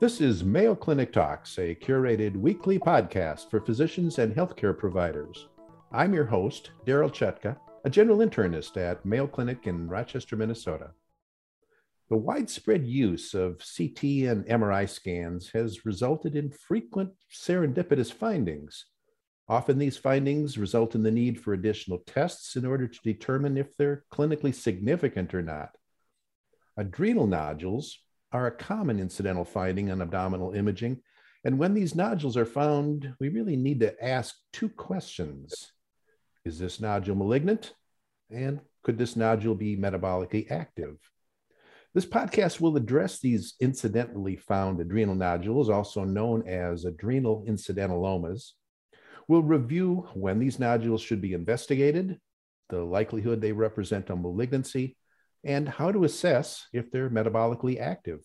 This is Mayo Clinic Talks, a curated weekly podcast for physicians and healthcare providers. I'm your host, Darryl Chutka, a general internist at Mayo Clinic in Rochester, Minnesota. The widespread use of CT and MRI scans has resulted in frequent serendipitous findings. Often, these findings result in the need for additional tests in order to determine if they're clinically significant or not. Adrenal nodules are a common incidental finding on abdominal imaging. And when these nodules are found, we really need to ask two questions Is this nodule malignant? And could this nodule be metabolically active? This podcast will address these incidentally found adrenal nodules, also known as adrenal incidentalomas. We'll review when these nodules should be investigated, the likelihood they represent a malignancy, and how to assess if they're metabolically active.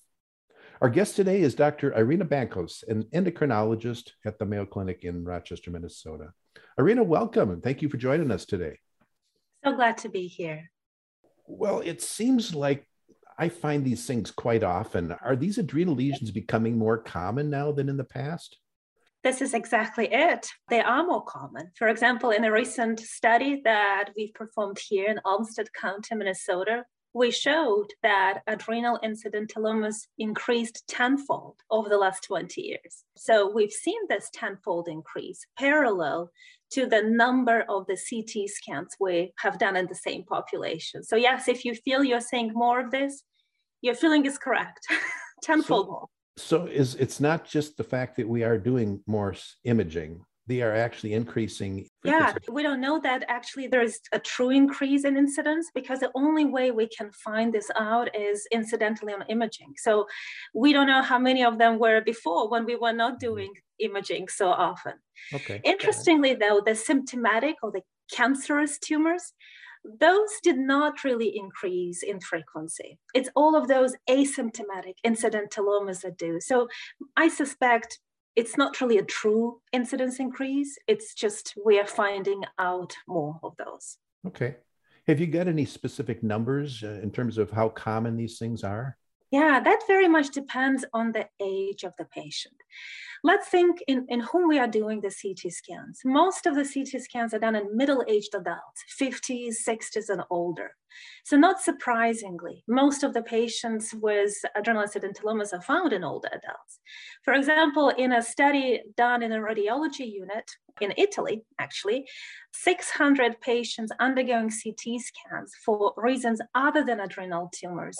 Our guest today is Dr. Irina Bancos, an endocrinologist at the Mayo Clinic in Rochester, Minnesota. Irina, welcome and thank you for joining us today. So glad to be here. Well, it seems like I find these things quite often. Are these adrenal lesions becoming more common now than in the past? This is exactly it. They are more common. For example, in a recent study that we've performed here in Olmsted County, Minnesota, we showed that adrenal incidentalomas increased tenfold over the last 20 years. So we've seen this tenfold increase parallel to the number of the CT scans we have done in the same population. So, yes, if you feel you're seeing more of this, your feeling is correct tenfold so, more. So, is it's not just the fact that we are doing more imaging, they are actually increasing. Yeah, we don't know that actually there is a true increase in incidence because the only way we can find this out is incidentally on imaging. So we don't know how many of them were before when we were not mm-hmm. doing imaging so often. Okay. Interestingly, though, the symptomatic or the cancerous tumors, those did not really increase in frequency. It's all of those asymptomatic incidentalomas that do. So I suspect it's not really a true incidence increase. It's just we are finding out more of those. Okay. Have you got any specific numbers uh, in terms of how common these things are? Yeah, that very much depends on the age of the patient. Let's think in, in whom we are doing the CT scans. Most of the CT scans are done in middle aged adults, 50s, 60s, and older. So, not surprisingly, most of the patients with adrenal incidentalomas are found in older adults. For example, in a study done in a radiology unit in Italy, actually, 600 patients undergoing CT scans for reasons other than adrenal tumors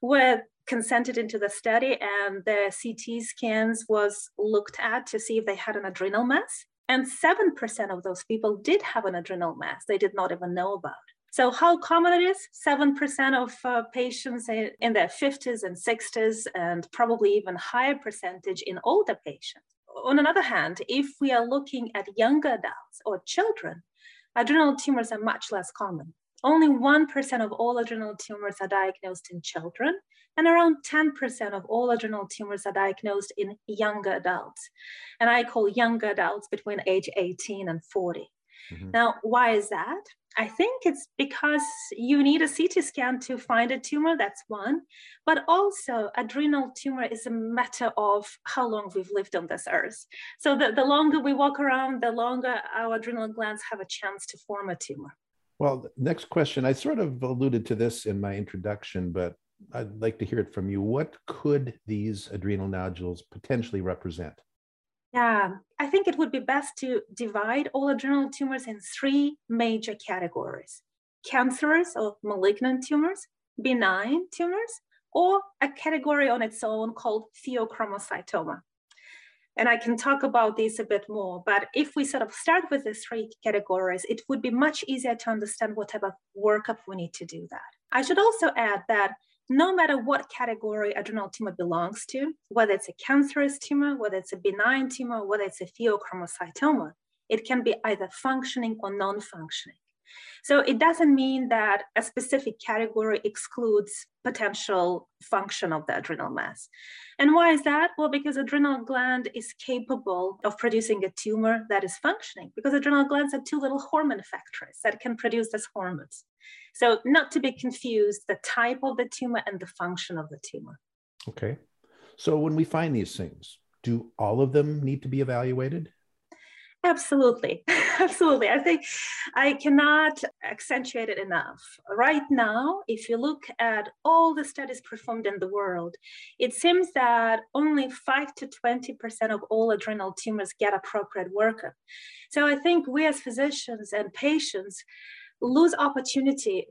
were consented into the study and the CT scans was looked at to see if they had an adrenal mass. And 7% of those people did have an adrenal mass they did not even know about. So, how common it is? 7% of uh, patients in their 50s and 60s, and probably even higher percentage in older patients. On another hand, if we are looking at younger adults or children, adrenal tumors are much less common. Only 1% of all adrenal tumors are diagnosed in children, and around 10% of all adrenal tumors are diagnosed in younger adults. And I call younger adults between age 18 and 40. Mm-hmm. Now, why is that? I think it's because you need a CT scan to find a tumor, that's one. But also, adrenal tumor is a matter of how long we've lived on this earth. So, the, the longer we walk around, the longer our adrenal glands have a chance to form a tumor. Well, next question. I sort of alluded to this in my introduction, but I'd like to hear it from you. What could these adrenal nodules potentially represent? Yeah, I think it would be best to divide all adrenal tumors in three major categories cancerous or malignant tumors, benign tumors, or a category on its own called pheochromocytoma. And I can talk about this a bit more, but if we sort of start with the three categories, it would be much easier to understand what type of workup we need to do that. I should also add that no matter what category adrenal tumor belongs to, whether it's a cancerous tumor, whether it's a benign tumor, whether it's a pheochromocytoma, it can be either functioning or non functioning. So it doesn't mean that a specific category excludes potential function of the adrenal mass. And why is that? Well, because adrenal gland is capable of producing a tumor that is functioning because adrenal glands are two little hormone factories that can produce these hormones. So not to be confused, the type of the tumor and the function of the tumor. Okay. So when we find these things, do all of them need to be evaluated? Absolutely. Absolutely. I think I cannot accentuate it enough. Right now, if you look at all the studies performed in the world, it seems that only 5 to 20% of all adrenal tumors get appropriate workup. So I think we as physicians and patients lose opportunity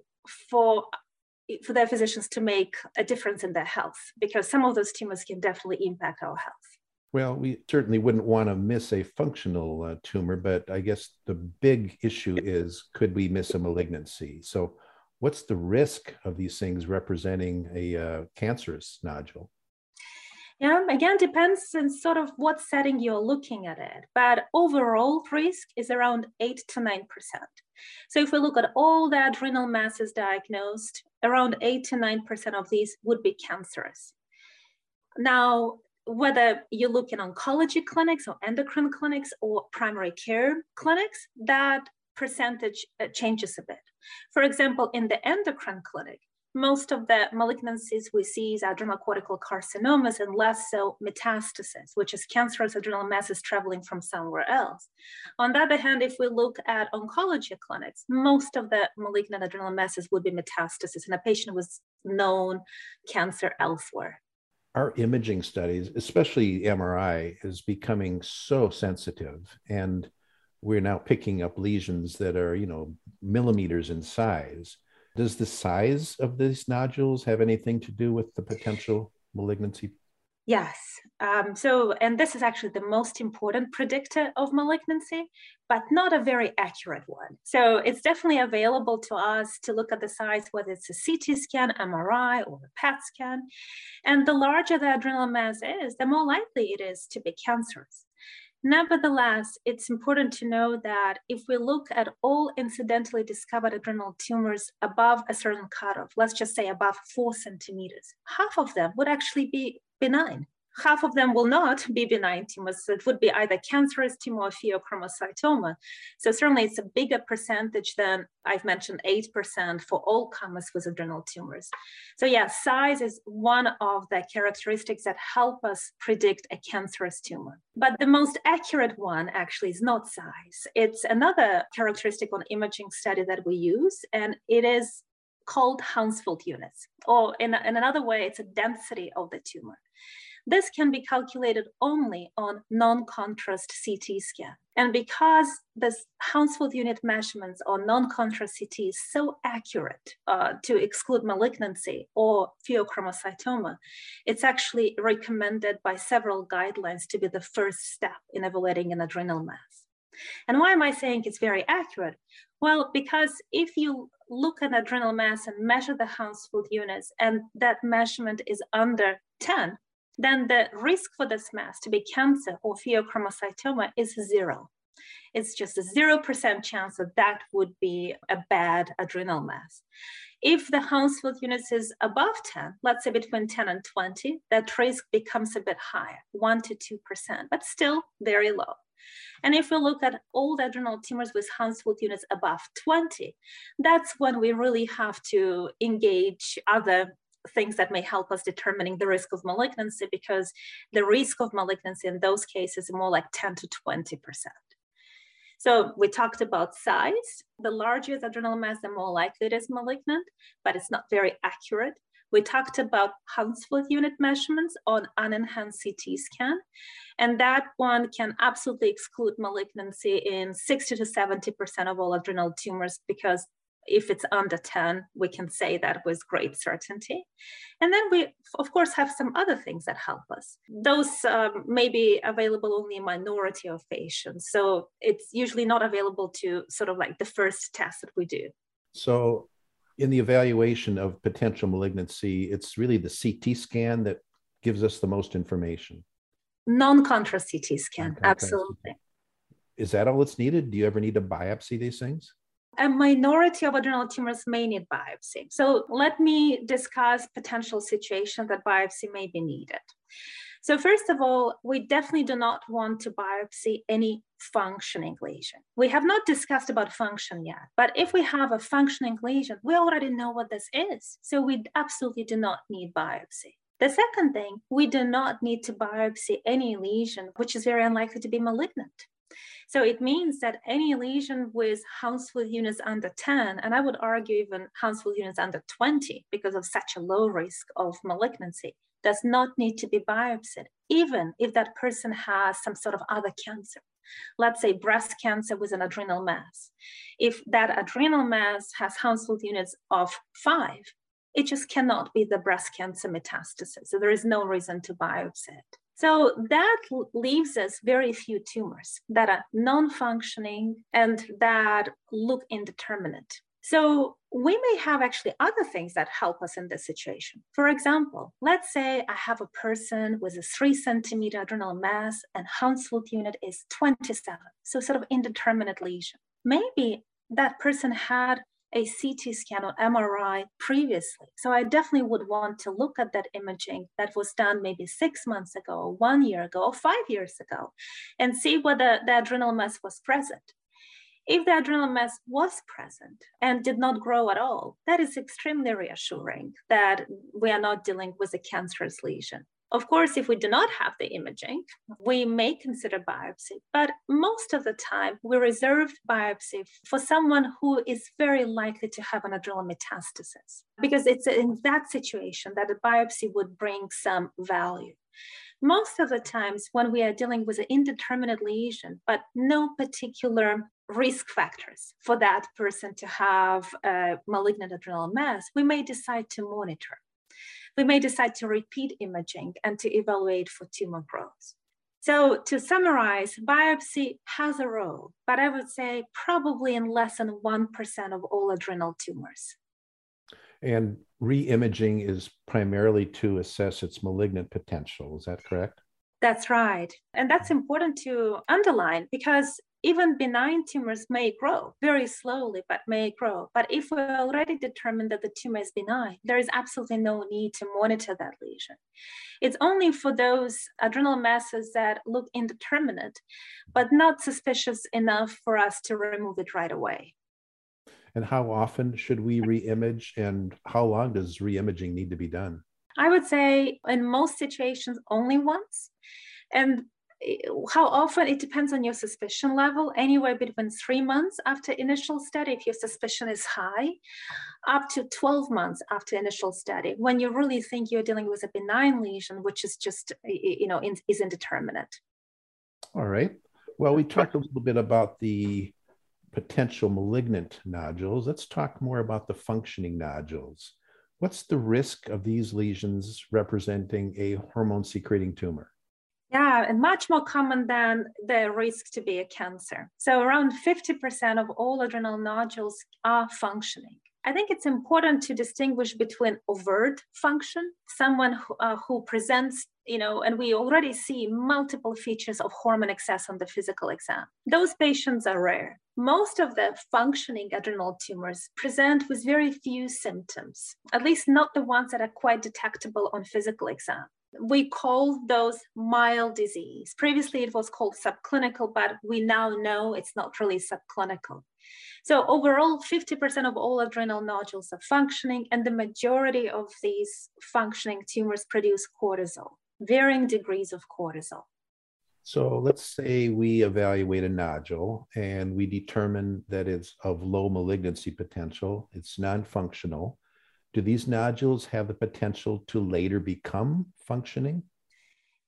for for their physicians to make a difference in their health because some of those tumors can definitely impact our health. Well, we certainly wouldn't want to miss a functional uh, tumor, but I guess the big issue is could we miss a malignancy? So, what's the risk of these things representing a uh, cancerous nodule? Yeah, again, depends on sort of what setting you're looking at it. But overall risk is around 8 to 9%. So if we look at all the adrenal masses diagnosed, around 8 to 9% of these would be cancerous. Now, whether you look in oncology clinics or endocrine clinics or primary care clinics, that percentage uh, changes a bit. For example, in the endocrine clinic, most of the malignancies we see is adrenocortical carcinomas and less so metastasis, which is cancerous adrenal masses traveling from somewhere else. On the other hand, if we look at oncology clinics, most of the malignant adrenal masses would be metastasis and a patient was known cancer elsewhere our imaging studies, especially MRI, is becoming so sensitive, and we're now picking up lesions that are, you know, millimeters in size. Does the size of these nodules have anything to do with the potential malignancy Yes. Um, so, and this is actually the most important predictor of malignancy, but not a very accurate one. So, it's definitely available to us to look at the size, whether it's a CT scan, MRI, or a PET scan. And the larger the adrenal mass is, the more likely it is to be cancerous. Nevertheless, it's important to know that if we look at all incidentally discovered adrenal tumors above a certain cutoff, let's just say above four centimeters, half of them would actually be benign. Half of them will not be benign tumors. It would be either cancerous tumor or pheochromocytoma. So certainly it's a bigger percentage than I've mentioned 8% for all comers with adrenal tumors. So yeah, size is one of the characteristics that help us predict a cancerous tumor. But the most accurate one actually is not size. It's another characteristic on imaging study that we use, and it is called Hounsfield units, or in, in another way, it's a density of the tumor. This can be calculated only on non-contrast CT scan. And because this Hounsfield unit measurements or non-contrast CT is so accurate uh, to exclude malignancy or pheochromocytoma, it's actually recommended by several guidelines to be the first step in evaluating an adrenal mass. And why am I saying it's very accurate? Well, because if you look at adrenal mass and measure the Hounsfield units and that measurement is under 10, then the risk for this mass to be cancer or pheochromocytoma is zero. It's just a 0% chance that that would be a bad adrenal mass. If the Hounsfield units is above 10, let's say between 10 and 20, that risk becomes a bit higher, 1% to 2%, but still very low. And if we look at the adrenal tumors with Hounsfield units above 20, that's when we really have to engage other things that may help us determining the risk of malignancy because the risk of malignancy in those cases is more like 10 to 20%. So we talked about size. The larger the adrenal mass, the more likely it is malignant, but it's not very accurate. We talked about Hounsfield unit measurements on unenhanced CT scan, and that one can absolutely exclude malignancy in 60 to 70% of all adrenal tumors because if it's under 10, we can say that with great certainty. And then we, of course, have some other things that help us. Those um, may be available only in minority of patients. So it's usually not available to sort of like the first test that we do. So in the evaluation of potential malignancy, it's really the CT scan that gives us the most information. Non-contrast CT scan, absolutely. Is that all that's needed? Do you ever need to biopsy these things? a minority of adrenal tumors may need biopsy. So let me discuss potential situations that biopsy may be needed. So first of all, we definitely do not want to biopsy any functioning lesion. We have not discussed about function yet, but if we have a functioning lesion, we already know what this is. So we absolutely do not need biopsy. The second thing, we do not need to biopsy any lesion, which is very unlikely to be malignant. So it means that any lesion with Hounsfield units under 10, and I would argue even Hounsfield units under 20 because of such a low risk of malignancy, does not need to be biopsied, even if that person has some sort of other cancer. Let's say breast cancer with an adrenal mass. If that adrenal mass has Hounsfield units of five, it just cannot be the breast cancer metastasis. So there is no reason to biopsy it. So that leaves us very few tumors that are non functioning and that look indeterminate. So we may have actually other things that help us in this situation. For example, let's say I have a person with a three centimeter adrenal mass and Hounsfield unit is 27, so sort of indeterminate lesion. Maybe that person had a CT scan or MRI previously. So I definitely would want to look at that imaging that was done maybe six months ago, one year ago, or five years ago, and see whether the adrenal mass was present. If the adrenal mass was present and did not grow at all, that is extremely reassuring that we are not dealing with a cancerous lesion. Of course, if we do not have the imaging, we may consider biopsy, but most of the time we reserve biopsy for someone who is very likely to have an adrenal metastasis, because it's in that situation that a biopsy would bring some value. Most of the times when we are dealing with an indeterminate lesion, but no particular risk factors for that person to have a malignant adrenal mass, we may decide to monitor. We may decide to repeat imaging and to evaluate for tumor growth. So, to summarize, biopsy has a role, but I would say probably in less than 1% of all adrenal tumors. And re-imaging is primarily to assess its malignant potential. Is that correct? That's right. And that's important to underline because even benign tumors may grow very slowly, but may grow. But if we already determined that the tumor is benign, there is absolutely no need to monitor that lesion. It's only for those adrenal masses that look indeterminate, but not suspicious enough for us to remove it right away. And how often should we re-image and how long does re-imaging need to be done? I would say in most situations only once. And how often it depends on your suspicion level anywhere between three months after initial study if your suspicion is high up to 12 months after initial study when you really think you're dealing with a benign lesion which is just you know is indeterminate all right well we talked a little bit about the potential malignant nodules, let's talk more about the functioning nodules. What's the risk of these lesions representing a hormone secreting tumor? Yeah, and much more common than the risk to be a cancer. So, around 50% of all adrenal nodules are functioning. I think it's important to distinguish between overt function, someone who, uh, who presents, you know, and we already see multiple features of hormone excess on the physical exam. Those patients are rare. Most of the functioning adrenal tumors present with very few symptoms, at least not the ones that are quite detectable on physical exam we call those mild disease. Previously, it was called subclinical, but we now know it's not really subclinical. So overall, 50% of all adrenal nodules are functioning, and the majority of these functioning tumors produce cortisol, varying degrees of cortisol. So let's say we evaluate a nodule and we determine that it's of low malignancy potential, it's non-functional. Do these nodules have the potential to later become functioning?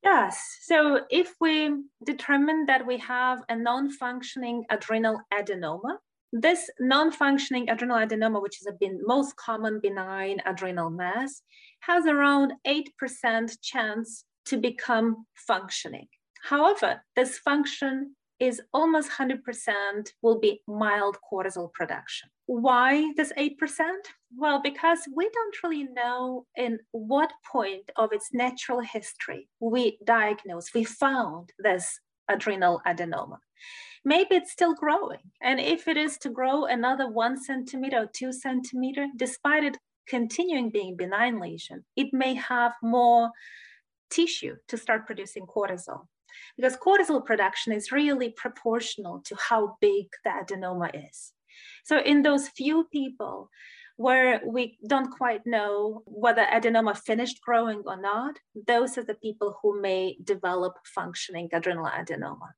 Yes. So if we determine that we have a non-functioning adrenal adenoma, this non-functioning adrenal adenoma, which is a most common benign adrenal mass, has around 8% chance to become functioning. However, this function is almost 100% will be mild cortisol production. Why this 8%? Well, because we don't really know in what point of its natural history we diagnosed, we found this adrenal adenoma. maybe it's still growing. And if it is to grow another one centimeter or two centimeter, despite it continuing being benign lesion, it may have more tissue to start producing cortisol. Because cortisol production is really proportional to how big the adenoma is. So in those few people where we don't quite know whether adenoma finished growing or not, those are the people who may develop functioning adrenal adenoma.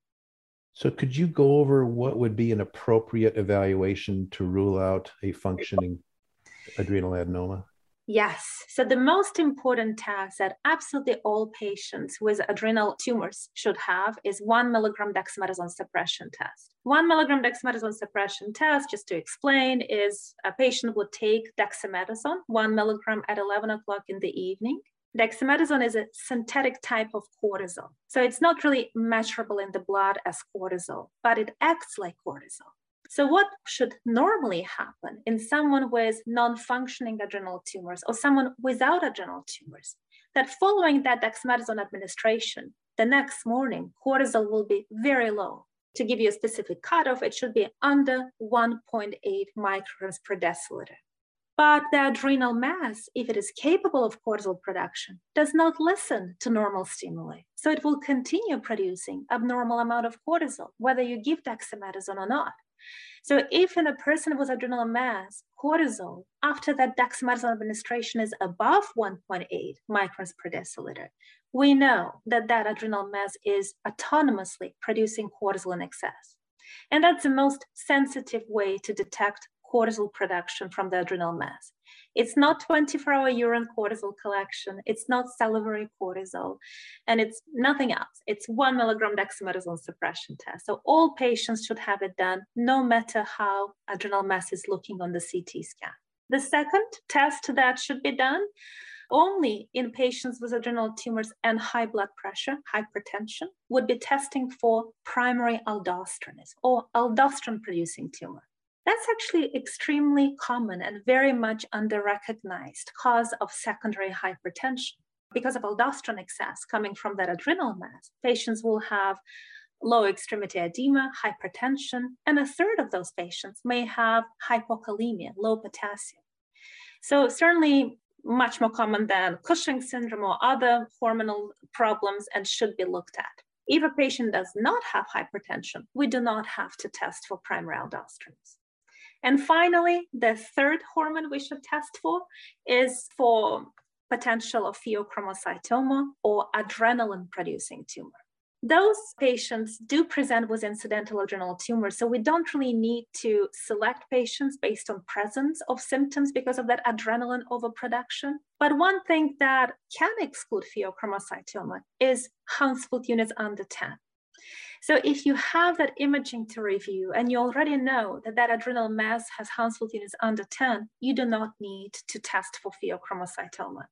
So, could you go over what would be an appropriate evaluation to rule out a functioning adrenal adenoma? Yes. So the most important test that absolutely all patients with adrenal tumors should have is one milligram dexamethasone suppression test. One milligram dexamethasone suppression test, just to explain, is a patient would take dexamethasone, one milligram at 11 o'clock in the evening. Dexamethasone is a synthetic type of cortisol. So it's not really measurable in the blood as cortisol, but it acts like cortisol. So, what should normally happen in someone with non functioning adrenal tumors or someone without adrenal tumors? That following that dexamethasone administration, the next morning, cortisol will be very low. To give you a specific cutoff, it should be under 1.8 micrograms per deciliter. But the adrenal mass, if it is capable of cortisol production, does not listen to normal stimuli. So it will continue producing abnormal amount of cortisol, whether you give dexamethasone or not. So if in a person with adrenal mass, cortisol after that dexamethasone administration is above 1.8 microns per deciliter, we know that that adrenal mass is autonomously producing cortisol in excess. And that's the most sensitive way to detect cortisol production from the adrenal mass. It's not 24 hour urine cortisol collection. It's not salivary cortisol, and it's nothing else. It's one milligram dexamethasone suppression test. So all patients should have it done, no matter how adrenal mass is looking on the CT scan. The second test that should be done only in patients with adrenal tumors and high blood pressure, hypertension, would be testing for primary aldosteronism or aldosterone producing tumor. That's actually extremely common and very much under-recognized cause of secondary hypertension. Because of aldosterone excess coming from that adrenal mass, patients will have low extremity edema, hypertension, and a third of those patients may have hypokalemia, low potassium. So certainly much more common than Cushing syndrome or other hormonal problems and should be looked at. If a patient does not have hypertension, we do not have to test for primary aldosterone. And finally, the third hormone we should test for is for potential of pheochromocytoma or adrenaline producing tumor. Those patients do present with incidental adrenal tumors, so we don't really need to select patients based on presence of symptoms because of that adrenaline overproduction. But one thing that can exclude pheochromocytoma is Hounsfield units under 10. So if you have that imaging to review and you already know that that adrenal mass has Hounsfield units under 10, you do not need to test for pheochromocytoma.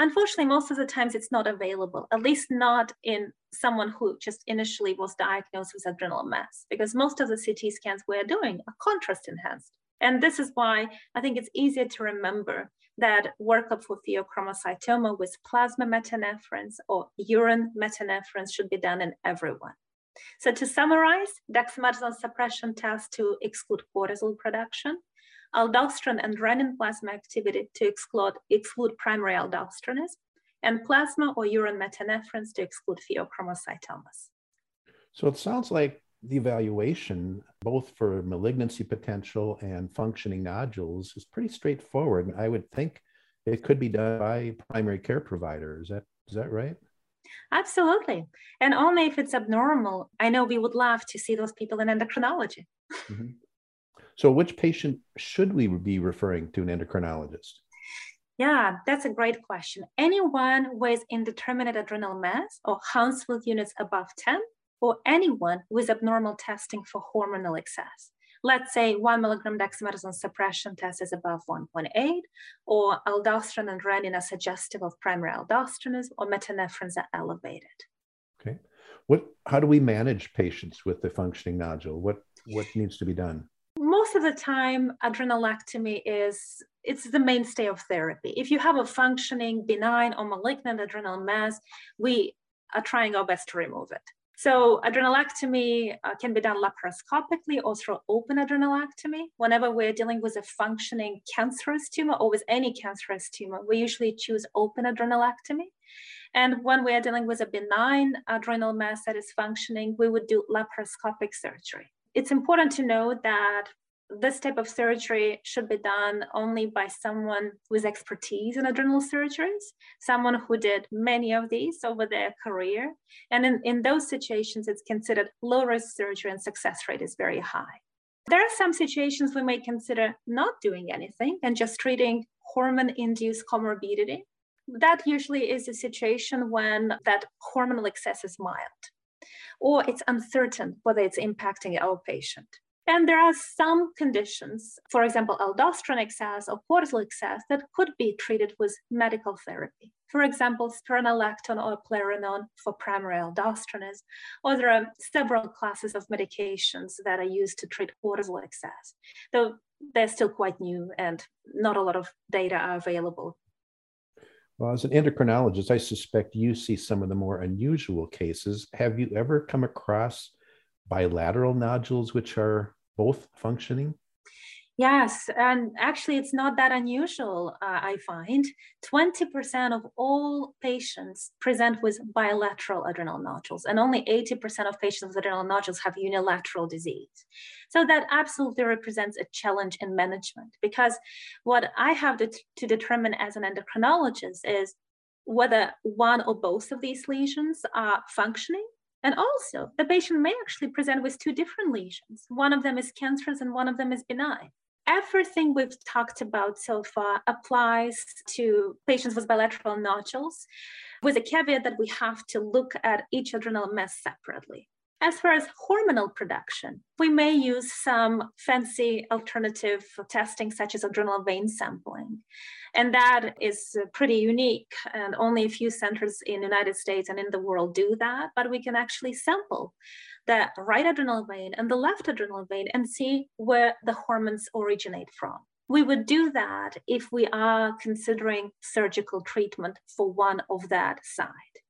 Unfortunately, most of the times it's not available, at least not in someone who just initially was diagnosed with adrenal mass, because most of the CT scans we're doing are contrast enhanced. And this is why I think it's easier to remember that workup for pheochromocytoma with plasma metanephrines or urine metanephrines should be done in everyone. So to summarize, dexamethasone suppression test to exclude cortisol production, aldosterone and renin plasma activity to exclude, exclude primary aldosteronism, and plasma or urine metanephrines to exclude pheochromocytomas. So it sounds like the evaluation, both for malignancy potential and functioning nodules, is pretty straightforward. I would think it could be done by primary care provider. Is that is that right? Absolutely. And only if it's abnormal, I know we would love to see those people in endocrinology. Mm-hmm. So, which patient should we be referring to an endocrinologist? Yeah, that's a great question. Anyone with indeterminate adrenal mass or Hounsfield units above 10, or anyone with abnormal testing for hormonal excess let's say one milligram dexamethasone suppression test is above 1.8, or aldosterone and renin are suggestive of primary aldosteronism, or metanephrines are elevated. Okay. What, how do we manage patients with the functioning nodule? What, what needs to be done? Most of the time, adrenalectomy is it's the mainstay of therapy. If you have a functioning benign or malignant adrenal mass, we are trying our best to remove it. So adrenalectomy uh, can be done laparoscopically or through open adrenalectomy. Whenever we're dealing with a functioning cancerous tumor or with any cancerous tumor, we usually choose open adrenalectomy. And when we are dealing with a benign adrenal mass that is functioning, we would do laparoscopic surgery. It's important to know that this type of surgery should be done only by someone with expertise in adrenal surgeries, someone who did many of these over their career. And in, in those situations, it's considered low risk surgery and success rate is very high. There are some situations we may consider not doing anything and just treating hormone induced comorbidity. That usually is a situation when that hormonal excess is mild or it's uncertain whether it's impacting our patient. And there are some conditions, for example, aldosterone excess or cortisol excess, that could be treated with medical therapy. For example, spironolactone or eplerenone for primary aldosteronism, or there are several classes of medications that are used to treat cortisol excess, though they're still quite new and not a lot of data are available. Well, as an endocrinologist, I suspect you see some of the more unusual cases. Have you ever come across bilateral nodules which are both functioning? Yes, and actually, it's not that unusual, uh, I find. 20% of all patients present with bilateral adrenal nodules, and only 80% of patients with adrenal nodules have unilateral disease. So, that absolutely represents a challenge in management because what I have to, to determine as an endocrinologist is whether one or both of these lesions are functioning and also, the patient may actually present with two different lesions. One of them is cancerous and one of them is benign. Everything we've talked about so far applies to patients with bilateral nodules, with a caveat that we have to look at each adrenal mass separately. As far as hormonal production, we may use some fancy alternative testing, such as adrenal vein sampling. And that is uh, pretty unique. And only a few centers in the United States and in the world do that. But we can actually sample the right adrenal vein and the left adrenal vein and see where the hormones originate from. We would do that if we are considering surgical treatment for one of that side.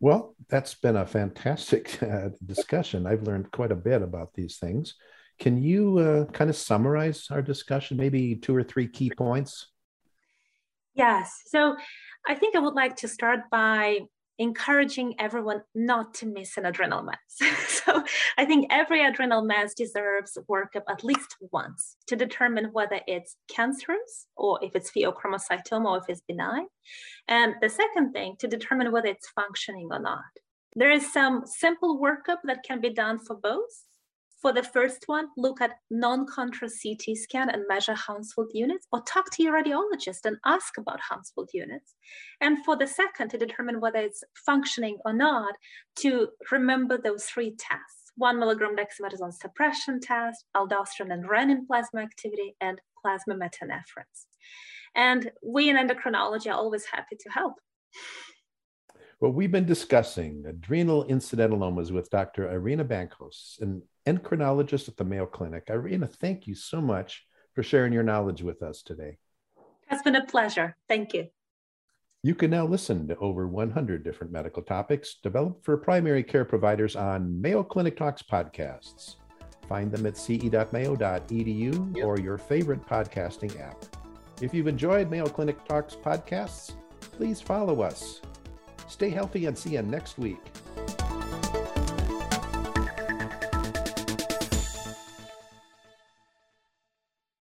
Well, that's been a fantastic uh, discussion. I've learned quite a bit about these things. Can you uh, kind of summarize our discussion, maybe two or three key points? Yes. So I think I would like to start by encouraging everyone not to miss an adrenal mass. so I think every adrenal mass deserves workup at least once to determine whether it's cancerous or if it's pheochromocytoma or if it's benign. And the second thing, to determine whether it's functioning or not. There is some simple workup that can be done for both. For the first one, look at non-contrast CT scan and measure Hounsfield units, or talk to your radiologist and ask about Hounsfield units. And for the second, to determine whether it's functioning or not, to remember those three tests. One milligram dexamethasone suppression test, aldosterone and renin plasma activity, and plasma metanephrines. And we in endocrinology are always happy to help. Well, we've been discussing adrenal incidentalomas with Dr. Irina Bancos, an endocrinologist at the Mayo Clinic. Irina, thank you so much for sharing your knowledge with us today. It's been a pleasure. Thank you. You can now listen to over 100 different medical topics developed for primary care providers on Mayo Clinic Talks podcasts. Find them at ce.mayo.edu or your favorite podcasting app. If you've enjoyed Mayo Clinic Talks podcasts, please follow us Stay healthy and see you next week.